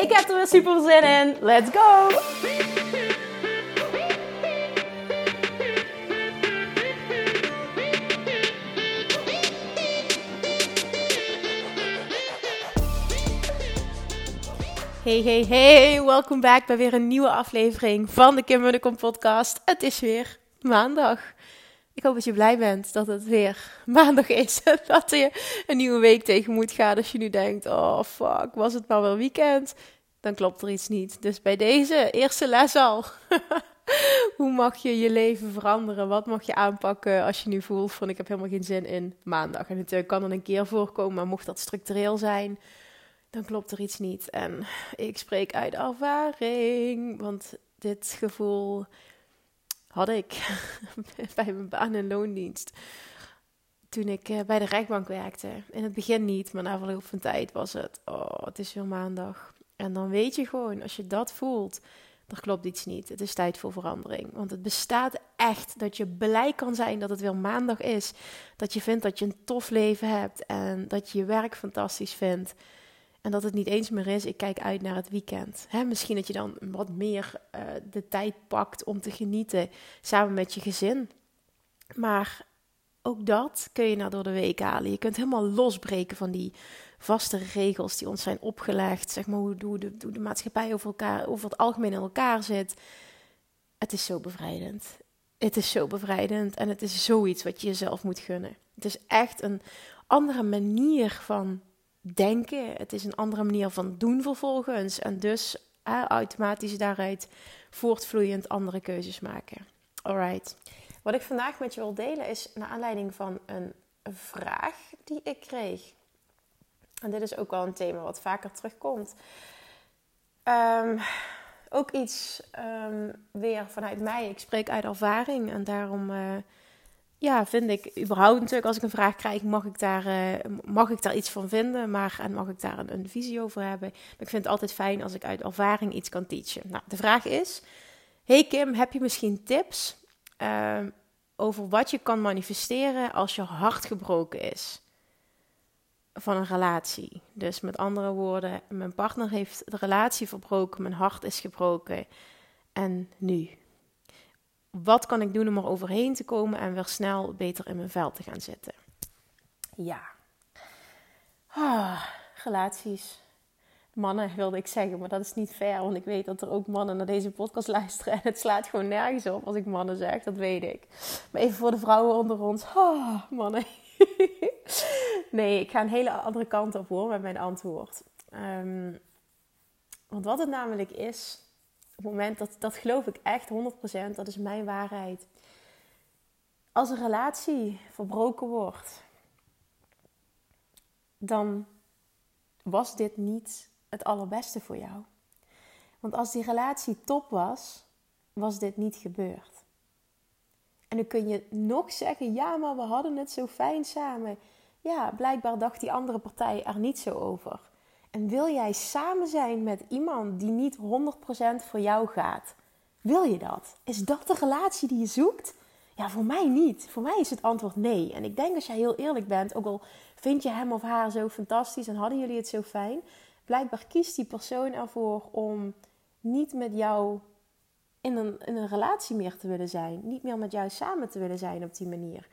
Ik heb er weer super zin in. Let's go! Hey, hey, hey, welkom back bij weer een nieuwe aflevering van de Kim Munnekom podcast. Het is weer maandag. Ik hoop dat je blij bent dat het weer maandag is. Dat je een nieuwe week tegen moet gaan. Als je nu denkt, oh fuck, was het maar wel weekend? Dan klopt er iets niet. Dus bij deze eerste les al. Hoe mag je je leven veranderen? Wat mag je aanpakken als je nu voelt van ik heb helemaal geen zin in maandag? En het kan dan een keer voorkomen, maar mocht dat structureel zijn dan klopt er iets niet. En ik spreek uit ervaring, want dit gevoel had ik bij mijn baan en loondienst. Toen ik eh, bij de rechtbank werkte. In het begin niet, maar na verloop van tijd was het. Oh, het is weer maandag. En dan weet je gewoon, als je dat voelt, er klopt iets niet. Het is tijd voor verandering. Want het bestaat echt dat je blij kan zijn dat het weer maandag is. Dat je vindt dat je een tof leven hebt en dat je je werk fantastisch vindt. En dat het niet eens meer is, ik kijk uit naar het weekend. misschien dat je dan wat meer uh, de tijd pakt om te genieten samen met je gezin. Maar ook dat kun je naar door de week halen. Je kunt helemaal losbreken van die vaste regels die ons zijn opgelegd. Zeg maar hoe, hoe, de, hoe de maatschappij over, elkaar, over het algemeen in elkaar zit. Het is zo bevrijdend. Het is zo bevrijdend en het is zoiets wat je jezelf moet gunnen. Het is echt een andere manier van denken. Het is een andere manier van doen vervolgens. En dus automatisch daaruit voortvloeiend andere keuzes maken. Alright. Wat ik vandaag met je wil delen is naar aanleiding van een vraag die ik kreeg. En dit is ook wel een thema wat vaker terugkomt. Um, ook iets um, weer vanuit mij. Ik spreek uit ervaring en daarom uh, ja, vind ik überhaupt natuurlijk als ik een vraag krijg, mag ik daar, uh, mag ik daar iets van vinden, maar en mag ik daar een, visie over hebben. Maar ik vind het altijd fijn als ik uit ervaring iets kan teachen. Nou, de vraag is: Hey Kim, heb je misschien tips uh, over wat je kan manifesteren als je hart gebroken is van een relatie? Dus met andere woorden, mijn partner heeft de relatie verbroken, mijn hart is gebroken. En nu? Wat kan ik doen om er overheen te komen en weer snel beter in mijn vel te gaan zitten? Ja. Ah, relaties. Mannen wilde ik zeggen, maar dat is niet fair, want ik weet dat er ook mannen naar deze podcast luisteren en het slaat gewoon nergens op als ik mannen zeg, dat weet ik. Maar even voor de vrouwen onder ons. Ah, mannen. nee, ik ga een hele andere kant op hoor met mijn antwoord. Um, want wat het namelijk is, het moment dat, dat geloof ik echt 100%, dat is mijn waarheid. Als een relatie verbroken wordt, dan was dit niet het allerbeste voor jou. Want als die relatie top was, was dit niet gebeurd. En dan kun je nog zeggen: ja, maar we hadden het zo fijn samen. Ja, blijkbaar dacht die andere partij er niet zo over. En wil jij samen zijn met iemand die niet 100% voor jou gaat? Wil je dat? Is dat de relatie die je zoekt? Ja, voor mij niet. Voor mij is het antwoord nee. En ik denk als jij heel eerlijk bent, ook al vind je hem of haar zo fantastisch en hadden jullie het zo fijn, blijkbaar kiest die persoon ervoor om niet met jou in een, in een relatie meer te willen zijn. Niet meer met jou samen te willen zijn op die manier.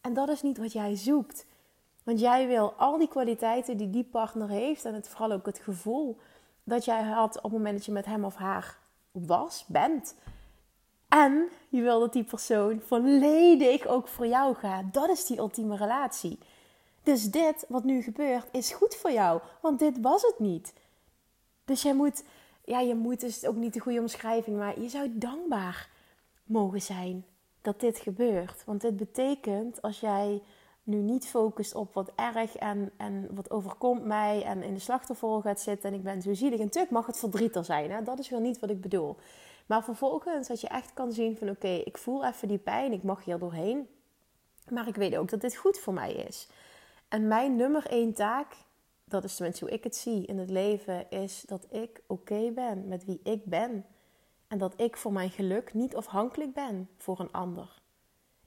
En dat is niet wat jij zoekt. Want jij wil al die kwaliteiten die die partner heeft en het, vooral ook het gevoel dat jij had op het moment dat je met hem of haar was, bent. En je wil dat die persoon volledig ook voor jou gaat. Dat is die ultieme relatie. Dus dit wat nu gebeurt is goed voor jou, want dit was het niet. Dus jij moet, ja, je moet is ook niet de goede omschrijving, maar je zou dankbaar mogen zijn dat dit gebeurt. Want dit betekent als jij nu niet focust op wat erg en, en wat overkomt mij en in de slachtofferrol gaat zitten en ik ben zo zielig. En natuurlijk mag het verdriet er zijn, hè? dat is weer niet wat ik bedoel. Maar vervolgens dat je echt kan zien van oké, ik voel even die pijn, ik mag hier doorheen. Maar ik weet ook dat dit goed voor mij is. En mijn nummer één taak, dat is tenminste hoe ik het zie in het leven, is dat ik oké ben met wie ik ben. En dat ik voor mijn geluk niet afhankelijk ben voor een ander.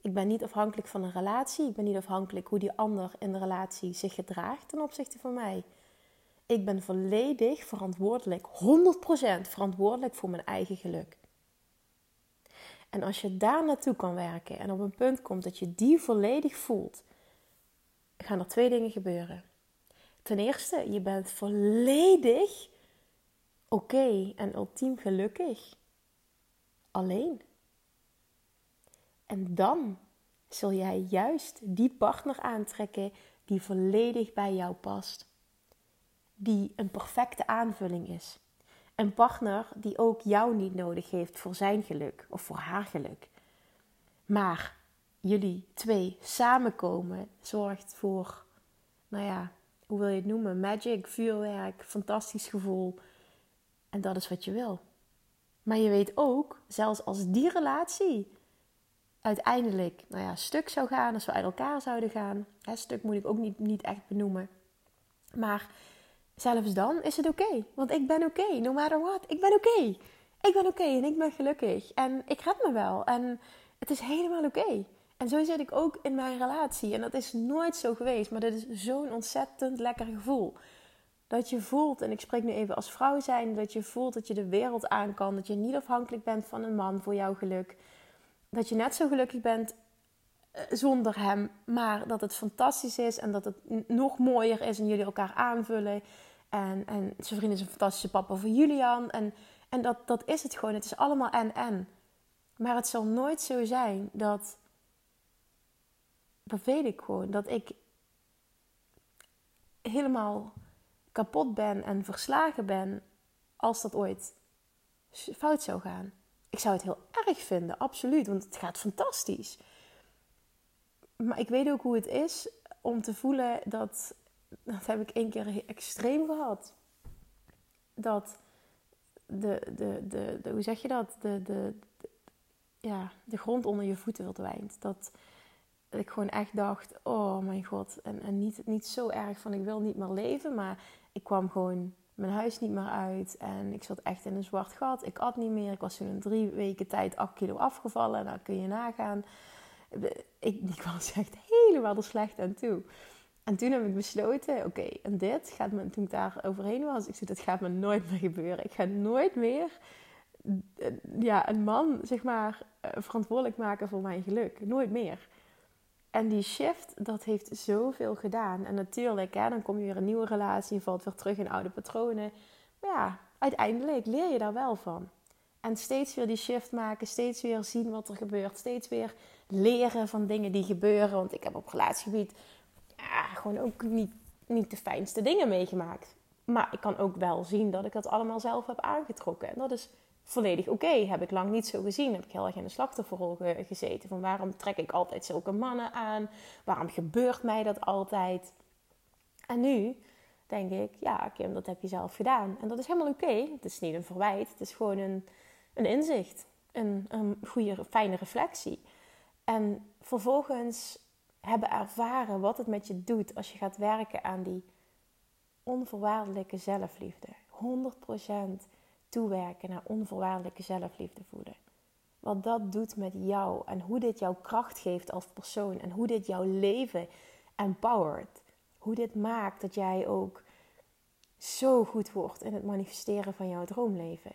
Ik ben niet afhankelijk van een relatie. Ik ben niet afhankelijk hoe die ander in de relatie zich gedraagt ten opzichte van mij. Ik ben volledig verantwoordelijk, 100% verantwoordelijk voor mijn eigen geluk. En als je daar naartoe kan werken en op een punt komt dat je die volledig voelt, gaan er twee dingen gebeuren. Ten eerste, je bent volledig oké en ultiem gelukkig. Alleen. En dan zul jij juist die partner aantrekken die volledig bij jou past. Die een perfecte aanvulling is. Een partner die ook jou niet nodig heeft voor zijn geluk of voor haar geluk. Maar jullie twee samenkomen zorgt voor, nou ja, hoe wil je het noemen? Magic, vuurwerk, fantastisch gevoel. En dat is wat je wil. Maar je weet ook, zelfs als die relatie uiteindelijk nou ja, stuk zou gaan, als we uit elkaar zouden gaan. Hè, stuk moet ik ook niet, niet echt benoemen. Maar zelfs dan is het oké. want ik ben oké, no matter what. Ik ben oké. Ik ben oké en ik ben gelukkig. En ik red me wel. En het is helemaal oké. En zo zit ik ook in mijn relatie. En dat is nooit zo geweest. Maar dat is zo'n ontzettend lekker gevoel. Dat je voelt, en ik spreek nu even als vrouw zijn, dat je voelt dat je de wereld aan kan. Dat je niet afhankelijk bent van een man voor jouw geluk dat je net zo gelukkig bent eh, zonder hem, maar dat het fantastisch is en dat het nog mooier is en jullie elkaar aanvullen. En, en zijn vriend is een fantastische papa voor Julian. En, en dat, dat is het gewoon. Het is allemaal en-en. Maar het zal nooit zo zijn dat. Dat weet ik gewoon. Dat ik helemaal kapot ben en verslagen ben als dat ooit fout zou gaan. Ik zou het heel erg vinden, absoluut, want het gaat fantastisch. Maar ik weet ook hoe het is om te voelen dat, dat heb ik één keer extreem gehad. Dat de, de, de, de hoe zeg je dat? De, de, ja, de grond onder je voeten verdwijnt. Dat ik gewoon echt dacht, oh mijn god. En, en niet, niet zo erg van ik wil niet meer leven, maar ik kwam gewoon mijn huis niet meer uit. En ik zat echt in een zwart gat. Ik at niet meer. Ik was toen in drie weken tijd 8 kilo afgevallen. Nou kun je nagaan. Ik, ik was echt helemaal er slecht aan toe. En toen heb ik besloten, oké, en dit gaat me, toen ik daar overheen was, ik zei, dit gaat me nooit meer gebeuren. Ik ga nooit meer ja, een man, zeg maar, eh, verantwoordelijk maken voor mijn geluk. Nooit meer. En die shift, dat heeft zoveel gedaan. En natuurlijk, hè, dan kom je weer een nieuwe relatie, je valt weer terug in oude patronen. Maar ja, uiteindelijk leer je daar wel van. En steeds weer die shift maken, steeds weer zien wat er gebeurt, steeds weer leren van dingen die gebeuren. Want ik heb op relatiegebied ja, gewoon ook niet, niet de fijnste dingen meegemaakt. Maar ik kan ook wel zien dat ik dat allemaal zelf heb aangetrokken. En dat is volledig oké. Heb ik lang niet zo gezien. Heb ik heel erg in de slachtofferrol gezeten. Van waarom trek ik altijd zulke mannen aan? Waarom gebeurt mij dat altijd? En nu denk ik, ja Kim, dat heb je zelf gedaan. En dat is helemaal oké. Het is niet een verwijt. Het is gewoon een, een inzicht. Een, een goede, fijne reflectie. En vervolgens hebben ervaren wat het met je doet als je gaat werken aan die onvoorwaardelijke zelfliefde. 100% toewerken naar onvoorwaardelijke zelfliefde voelen. Wat dat doet met jou en hoe dit jouw kracht geeft als persoon en hoe dit jouw leven empowert. Hoe dit maakt dat jij ook zo goed wordt in het manifesteren van jouw droomleven.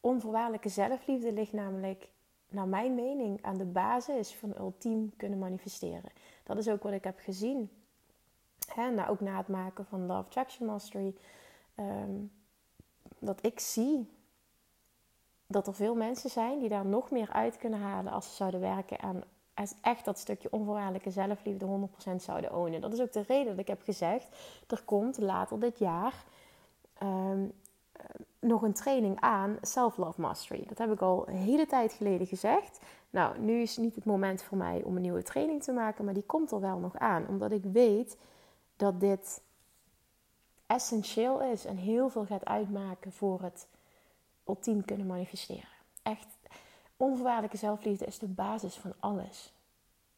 Onvoorwaardelijke zelfliefde ligt namelijk, naar mijn mening, aan de basis van ultiem kunnen manifesteren. Dat is ook wat ik heb gezien. Nou, ook na het maken van Love Attraction Mastery. Ehm, dat ik zie dat er veel mensen zijn die daar nog meer uit kunnen halen als ze zouden werken aan echt dat stukje onvoorwaardelijke zelfliefde 100% zouden ownen. Dat is ook de reden dat ik heb gezegd, er komt later dit jaar ehm, nog een training aan Self-Love Mastery. Dat heb ik al een hele tijd geleden gezegd. Nou, nu is niet het moment voor mij om een nieuwe training te maken, maar die komt er wel nog aan. Omdat ik weet dat dit essentieel is en heel veel gaat uitmaken voor het ultiem kunnen manifesteren. Echt, onvoorwaardelijke zelfliefde is de basis van alles.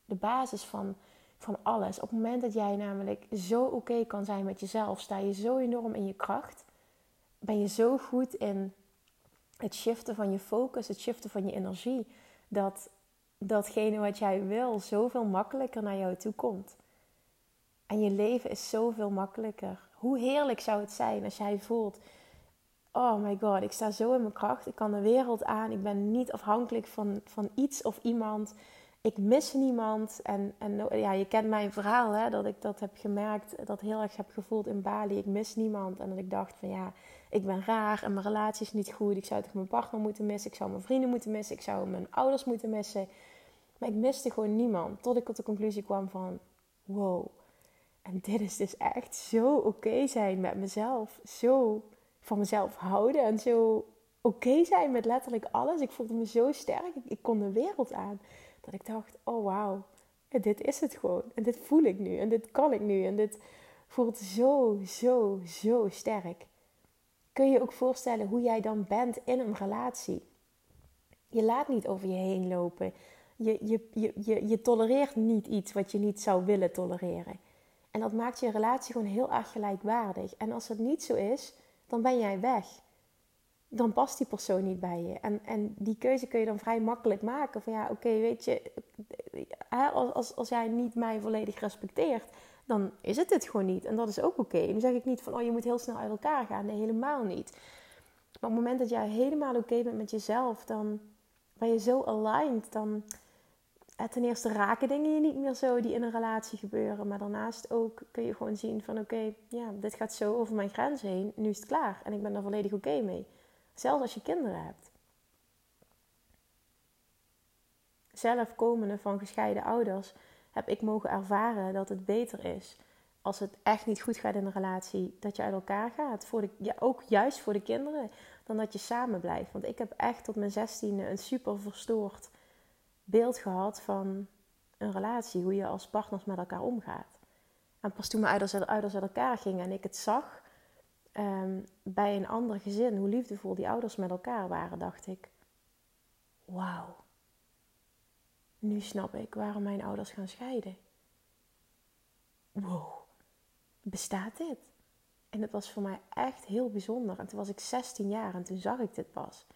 De basis van, van alles. Op het moment dat jij namelijk zo oké kan zijn met jezelf, sta je zo enorm in je kracht. Ben je zo goed in het shiften van je focus, het shiften van je energie, dat datgene wat jij wil zoveel makkelijker naar jou toe komt. En je leven is zoveel makkelijker. Hoe heerlijk zou het zijn als jij voelt: Oh my god, ik sta zo in mijn kracht. Ik kan de wereld aan. Ik ben niet afhankelijk van, van iets of iemand. Ik mis niemand. En, en ja, je kent mijn verhaal, hè, dat ik dat heb gemerkt, dat heel erg heb gevoeld in Bali. Ik mis niemand. En dat ik dacht: van ja, ik ben raar en mijn relatie is niet goed. Ik zou toch mijn partner moeten missen. Ik zou mijn vrienden moeten missen. Ik zou mijn ouders moeten missen. Maar ik miste gewoon niemand. Tot ik tot de conclusie kwam van: wow en dit is dus echt zo oké zijn met mezelf. Zo van mezelf houden en zo oké zijn met letterlijk alles. Ik voelde me zo sterk. Ik, kon de wereld aan. Dat ik dacht, oh wauw, dit is het gewoon. En dit voel ik nu. En dit kan ik nu. En dit voelt zo, zo, zo sterk. Kun je je ook voorstellen hoe jij dan bent in een relatie? Je laat niet over je heen lopen. Je, je, je, je, je tolereert niet iets wat je niet zou willen tolereren. En dat maakt je relatie gewoon heel erg gelijkwaardig. En als het niet zo is, dan ben jij weg. Dan past die persoon niet bij je. En, en die keuze kun je dan vrij makkelijk maken. Van ja, oké, weet je, als, als, als jij niet mij volledig respecteert, dan is het het gewoon niet. En dat is ook oké. Dan zeg ik niet van, oh, je moet heel snel uit elkaar gaan. Nee, helemaal niet. Maar op het moment dat jij helemaal oké bent met jezelf, dan ben je zo aligned. Dan, ten eerste raken dingen je niet meer zo die in een relatie gebeuren. Maar daarnaast ook kun je gewoon zien van oké, ja, dit gaat zo over mijn grens heen. Nu is het klaar en ik ben er volledig oké mee. Zelfs als je kinderen hebt. Zelf komende van gescheiden ouders heb ik mogen ervaren dat het beter is als het echt niet goed gaat in een relatie, dat je uit elkaar gaat. Voor de, ja, ook juist voor de kinderen, dan dat je samen blijft. Want ik heb echt tot mijn zestiende een super verstoord beeld gehad van een relatie, hoe je als partners met elkaar omgaat. En pas toen mijn ouders, uit elkaar gingen en ik het zag ehm, bij een ander gezin, hoe liefdevol die ouders met elkaar waren, dacht ik: Wauw, nu snap ik waarom mijn ouders gaan scheiden. Wow, bestaat dit? En het was voor mij echt heel bijzonder. En toen was ik 16 jaar en toen zag ik dit pas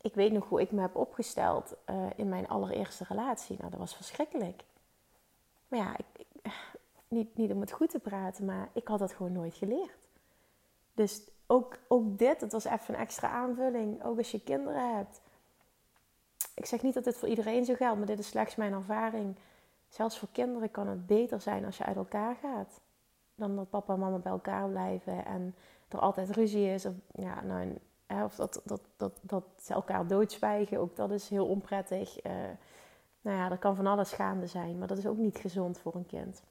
ik weet nog hoe ik me heb opgesteld uh, in mijn allereerste relatie. Nou, dat was verschrikkelijk. Maar ja, ik, niet, niet om het goed te praten, maar ik had dat gewoon nooit geleerd. Dus ook, ook dit, het was even een extra aanvulling. Ook als je kinderen hebt. Ik zeg niet dat dit voor iedereen zo geldt, maar dit is slechts mijn ervaring. Zelfs voor kinderen kan het beter zijn als je uit elkaar gaat. Dan dat papa en mama bij elkaar blijven en er altijd ruzie is. Of ja, nou, of dat, dat, dat, dat ze elkaar doodzwijgen, ook dat is heel onprettig. Uh, nou ja, er kan van alles gaande zijn, maar dat is ook niet gezond voor een kind.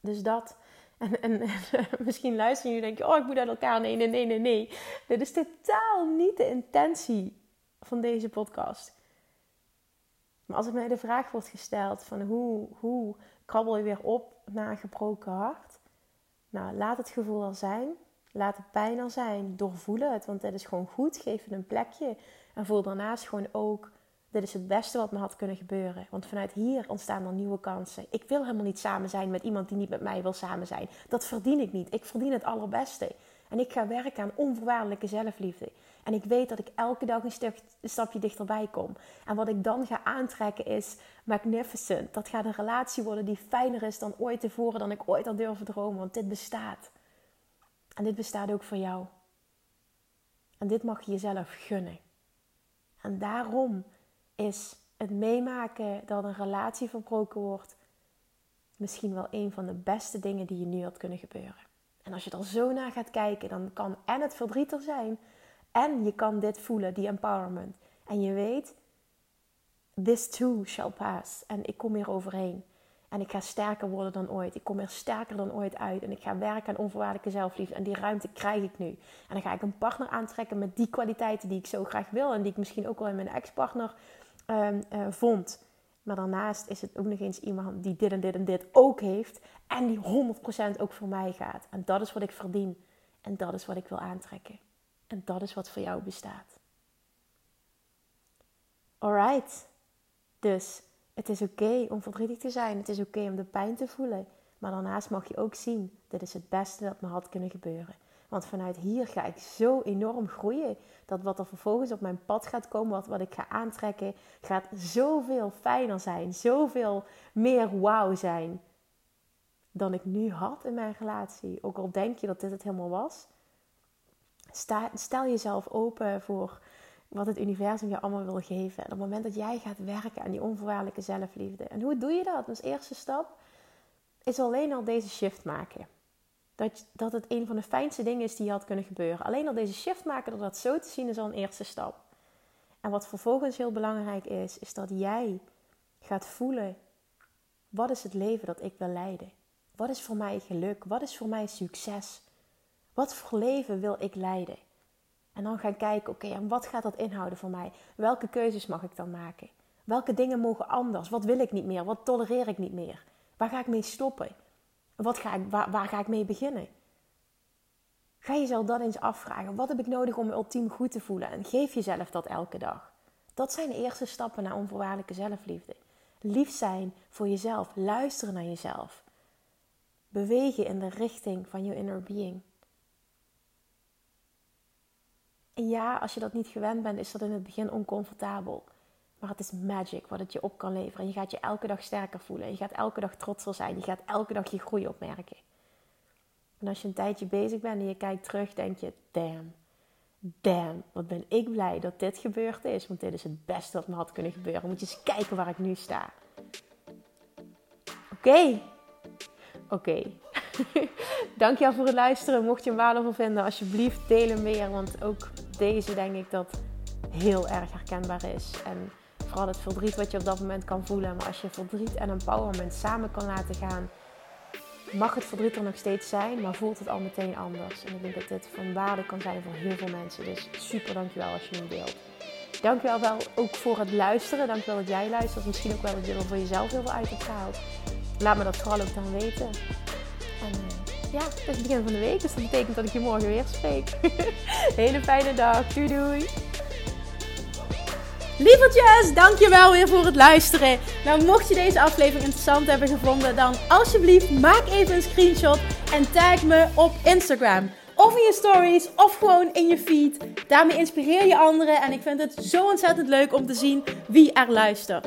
Dus dat. En, en, misschien luisteren jullie en denken: Oh, ik moet uit elkaar. Nee, nee, nee, nee, nee. Dit is totaal niet de intentie van deze podcast. Maar als er mij de vraag wordt gesteld: van hoe, hoe krabbel je weer op na een gebroken hart? Nou, laat het gevoel er zijn. Laat het pijn er zijn. Doorvoel het, want dit is gewoon goed. Geef het een plekje. En voel daarnaast gewoon ook, dit is het beste wat me had kunnen gebeuren. Want vanuit hier ontstaan er nieuwe kansen. Ik wil helemaal niet samen zijn met iemand die niet met mij wil samen zijn. Dat verdien ik niet. Ik verdien het allerbeste. En ik ga werken aan onvoorwaardelijke zelfliefde. En ik weet dat ik elke dag een, een, stapje dichterbij kom. En wat ik dan ga aantrekken is magnificent. Dat gaat een relatie worden die fijner is dan ooit tevoren, dan ik ooit had durven dromen. Want dit bestaat. En dit bestaat ook voor jou. En dit mag je jezelf gunnen. En daarom is het meemaken dat een relatie verbroken wordt misschien wel een van de beste dingen die je nu had kunnen gebeuren. En als je er zo naar gaat kijken, dan kan en het verdriet er zijn en je kan dit voelen, die empowerment. En je weet, this too shall pass. En ik kom hier overheen. En ik ga sterker worden dan ooit. Ik kom er sterker dan ooit uit. En ik ga werken aan onvoorwaardelijke zelfliefde. En die ruimte krijg ik nu. En dan ga ik een partner aantrekken met die kwaliteiten die ik zo graag wil. En die ik misschien ook wel in mijn ex-partner um, uh, vond. Maar daarnaast is het ook nog eens iemand die dit en dit en dit ook heeft. En die 100% ook voor mij gaat. En dat is wat ik verdien. En dat is wat ik wil aantrekken. En dat is wat voor jou bestaat. Alright. Dus het is oké om verdrietig te zijn. Het is oké om de pijn te voelen. Maar daarnaast mag je ook zien: dit is het beste dat me had kunnen gebeuren. Want vanuit hier ga ik zo enorm groeien. Dat wat er vervolgens op mijn pad gaat komen, wat, wat ik ga aantrekken, gaat zoveel fijner zijn. Zoveel meer wauw zijn. Dan ik nu had in mijn relatie. Ook al denk je dat dit het helemaal was. Sta, stel jezelf open voor wat het universum je allemaal wil geven. En op het moment dat jij gaat werken aan die onvoorwaardelijke zelfliefde. En hoe doe je dat? Als eerste stap is alleen al deze shift maken. Dat, dat het een van de fijnste dingen is die je had kunnen gebeuren. Alleen al deze shift maken, door dat zo te zien, is al een eerste stap. En wat vervolgens heel belangrijk is, is dat jij gaat voelen: wat is het leven dat ik wil leiden? Wat is voor mij geluk? Wat is voor mij succes? Wat voor leven wil ik leiden? En dan gaan kijken, oké, en wat gaat dat inhouden voor mij? Welke keuzes mag ik dan maken? Welke dingen mogen anders? Wat wil ik niet meer? Wat tolereer ik niet meer? Waar ga ik mee stoppen? Wat ga ik, waar, waar ga ik mee beginnen? Ga jezelf dat eens afvragen. Wat heb ik nodig om me ultiem goed te voelen? En geef jezelf dat elke dag. Dat zijn de eerste stappen naar onvoorwaardelijke zelfliefde. Lief zijn voor jezelf. Luisteren naar jezelf. Bewegen in de richting van je inner being. En ja, als je dat niet gewend bent, is dat in het begin oncomfortabel. Maar het is magic wat het je op kan leveren. En je gaat je elke dag sterker voelen. Je gaat elke dag trotser zijn. Je gaat elke dag je groei opmerken. En als je een tijdje bezig bent en je kijkt terug, denk je: damn, damn, wat ben ik blij dat dit gebeurd is. Want dit is het beste wat me had kunnen gebeuren. Moet je eens kijken waar ik nu sta. Oké. Oké. Dankjewel voor het luisteren. Mocht je hem waardevol vinden, alsjeblieft deel hem weer. Want ook deze denk ik dat heel erg herkenbaar is. En vooral het verdriet wat je op dat moment kan voelen. Maar als je verdriet en empowerment samen kan laten gaan, mag het verdriet er nog steeds zijn, maar voelt het al meteen anders. En ik denk dat dit van waarde kan zijn voor heel veel mensen. Dus super dankjewel als je hem deelt. Dankjewel wel ook voor het luisteren. Dankjewel dat jij luistert. Misschien ook wel dat je er voor jezelf heel veel uit hebt gehaald. Laat me dat vooral ook dan weten. Ja, het is het begin van de week, dus dat betekent dat ik je morgen weer spreek. Hele fijne dag. Doei doei. Lievertjes, dankjewel weer voor het luisteren. Nou, mocht je deze aflevering interessant hebben gevonden, dan alsjeblieft maak even een screenshot en tag me op Instagram. Of in je stories, of gewoon in je feed. Daarmee inspireer je anderen en ik vind het zo ontzettend leuk om te zien wie er luistert.